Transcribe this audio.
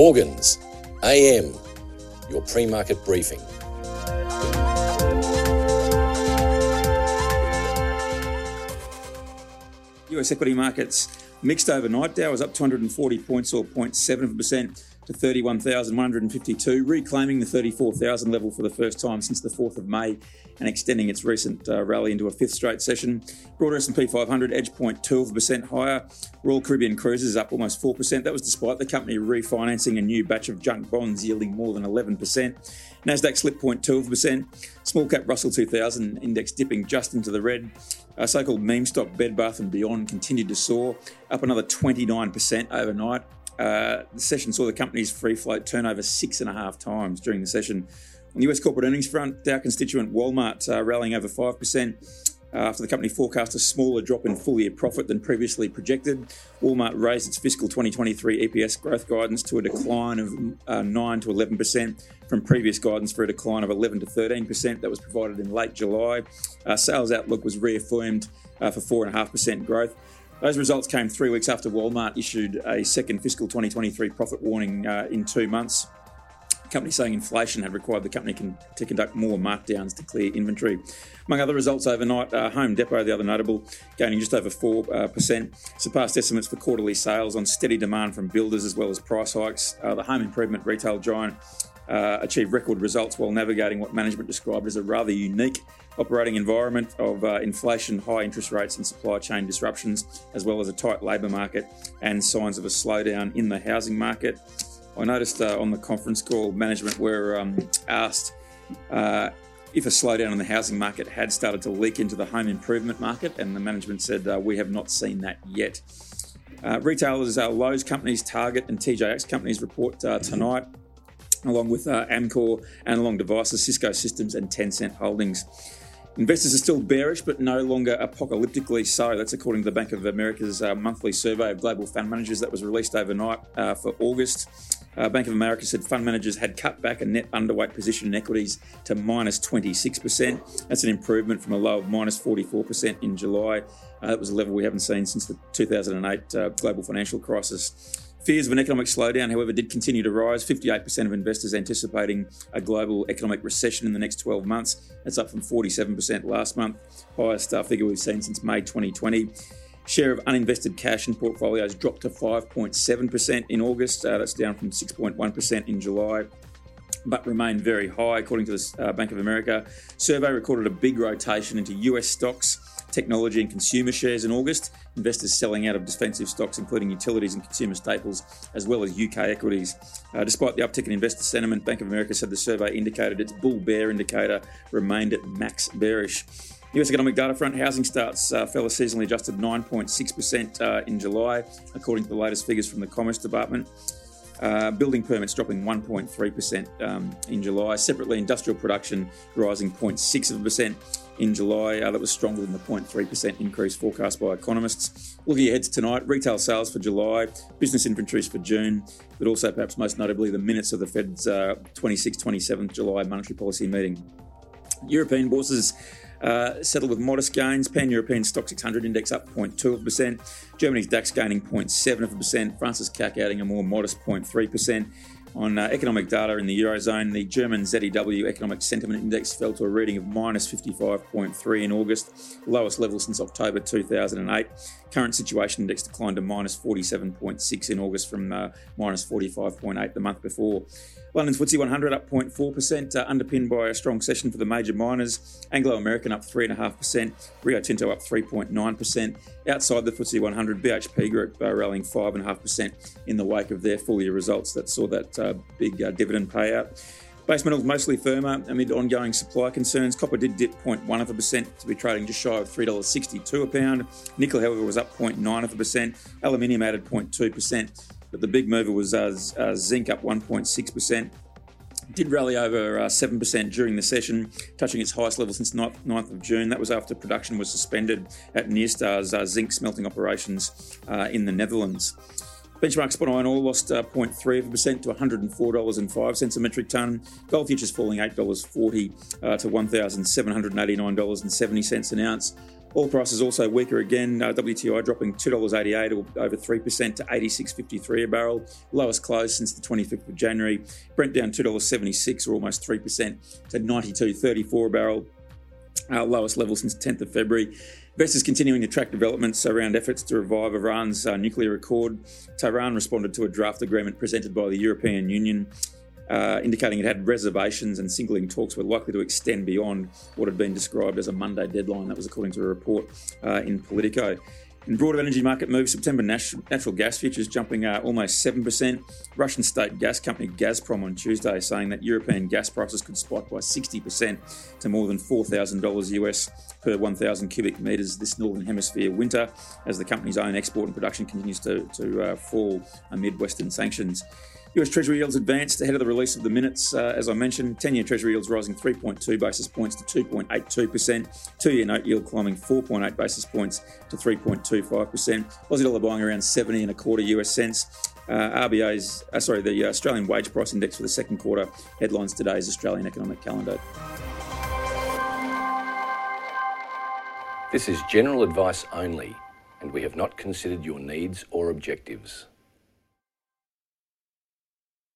Morgans, AM, your pre market briefing. US equity markets mixed overnight. Dow was up 240 points or 0.7% to 31,152, reclaiming the 34,000 level for the first time since the 4th of May and extending its recent uh, rally into a fifth straight session. Broader S&P 500 edged 0.12% higher. Royal Caribbean Cruises up almost 4%. That was despite the company refinancing a new batch of junk bonds yielding more than 11%. Nasdaq slipped 0.12%. Small cap Russell 2000 index dipping just into the red. Uh, so-called meme stock Bed Bath and Beyond continued to soar, up another 29% overnight. Uh, the session saw the company's free float turn over six and a half times during the session. On the US corporate earnings front, Dow constituent Walmart uh, rallying over 5%. Uh, after the company forecast a smaller drop in full year profit than previously projected. Walmart raised its fiscal 2023 EPS growth guidance to a decline of uh, 9 to 11% from previous guidance for a decline of 11 to 13% that was provided in late July. Uh, sales outlook was reaffirmed uh, for 4.5% growth. Those results came three weeks after Walmart issued a second fiscal 2023 profit warning uh, in two months. The company saying inflation had required the company to conduct more markdowns to clear inventory. Among other results overnight, uh, Home Depot, the other notable, gaining just over 4%, uh, surpassed estimates for quarterly sales on steady demand from builders as well as price hikes. Uh, the home improvement retail giant uh, achieved record results while navigating what management described as a rather unique operating environment of uh, inflation, high interest rates, and supply chain disruptions, as well as a tight labour market and signs of a slowdown in the housing market. I noticed uh, on the conference call, management were um, asked uh, if a slowdown in the housing market had started to leak into the home improvement market, and the management said, uh, We have not seen that yet. Uh, retailers, uh, Lowe's companies, Target, and TJX companies report tonight along with uh, Amcor, Analog Devices, Cisco Systems, and Tencent Holdings. Investors are still bearish, but no longer apocalyptically so. That's according to the Bank of America's uh, monthly survey of global fund managers that was released overnight uh, for August. Uh, Bank of America said fund managers had cut back a net underweight position in equities to minus 26%. That's an improvement from a low of minus 44% in July. Uh, that was a level we haven't seen since the 2008 uh, global financial crisis. Fears of an economic slowdown, however, did continue to rise. 58% of investors anticipating a global economic recession in the next 12 months. That's up from 47% last month, highest uh, figure we've seen since May 2020. Share of uninvested cash in portfolios dropped to 5.7% in August. Uh, that's down from 6.1% in July but remained very high, according to the uh, Bank of America. Survey recorded a big rotation into US stocks technology and consumer shares in August, investors selling out of defensive stocks, including utilities and consumer staples, as well as UK equities. Uh, despite the uptick in investor sentiment, Bank of America said the survey indicated its bull bear indicator remained at max bearish. US economic data front, housing starts uh, fell a seasonally adjusted 9.6% uh, in July, according to the latest figures from the Commerce Department. Uh, building permits dropping 1.3% um, in July. Separately, industrial production rising 0.6% in July. Uh, that was stronger than the 0.3% increase forecast by economists. Looking ahead to tonight, retail sales for July, business inventories for June, but also perhaps most notably the minutes of the Fed's uh, 26 27th July monetary policy meeting. European bourses uh, settled with modest gains. Pan European Stoxx 600 index up 0.2%. Germany's DAX gaining 0.7%. France's CAC adding a more modest 0.3%. On uh, economic data in the Eurozone, the German ZEW Economic Sentiment Index fell to a reading of minus 55.3 in August, lowest level since October 2008. Current situation index declined to minus 47.6 in August from uh, minus 45.8 the month before. London's FTSE 100 up 0.4%, uh, underpinned by a strong session for the major miners. Anglo American up 3.5%, Rio Tinto up 3.9%. Outside the FTSE 100, BHP Group uh, rallying 5.5% in the wake of their full year results that saw that uh, big uh, dividend payout. Base metals mostly firmer amid ongoing supply concerns. Copper did dip 0.1 of a percent to be trading just shy of $3.62 a pound. Nickel, however, was up 0.9 of a percent. Aluminium added 0.2 percent. But the big mover was uh, uh, zinc up 1.6%. Did rally over uh, 7% during the session, touching its highest level since 9th, of June. That was after production was suspended at Nyrstar's uh, zinc smelting operations uh, in the Netherlands. Benchmark spot iron ore lost uh, 0.3% to $104.05 a metric tonne. Gold futures falling $8.40 uh, to $1,789.70 an ounce. Oil prices also weaker again. Uh, WTI dropping $2.88 or over 3% to 86.53 a barrel, lowest close since the 25th of January. Brent down $2.76 or almost 3% to 92.34 a barrel, our lowest level since 10th of February. Investors continuing to track developments around efforts to revive Iran's uh, nuclear accord. Tehran responded to a draft agreement presented by the European Union, uh, indicating it had reservations and signaling talks were likely to extend beyond what had been described as a Monday deadline. That was according to a report uh, in Politico. In broader energy market moves, September natural gas futures jumping uh, almost 7%. Russian state gas company Gazprom on Tuesday saying that European gas prices could spike by 60% to more than $4,000 US per 1,000 cubic metres this Northern Hemisphere winter as the company's own export and production continues to, to uh, fall amid Western sanctions. US Treasury yields advanced ahead of the release of the minutes. Uh, as I mentioned, 10 year Treasury yields rising 3.2 basis points to 2.82%, two year note yield climbing 4.8 basis points to 3.25%. Aussie dollar buying around 70 and a quarter US cents. Uh, RBA's, uh, sorry, the Australian Wage Price Index for the second quarter headlines today's Australian economic calendar. This is general advice only, and we have not considered your needs or objectives.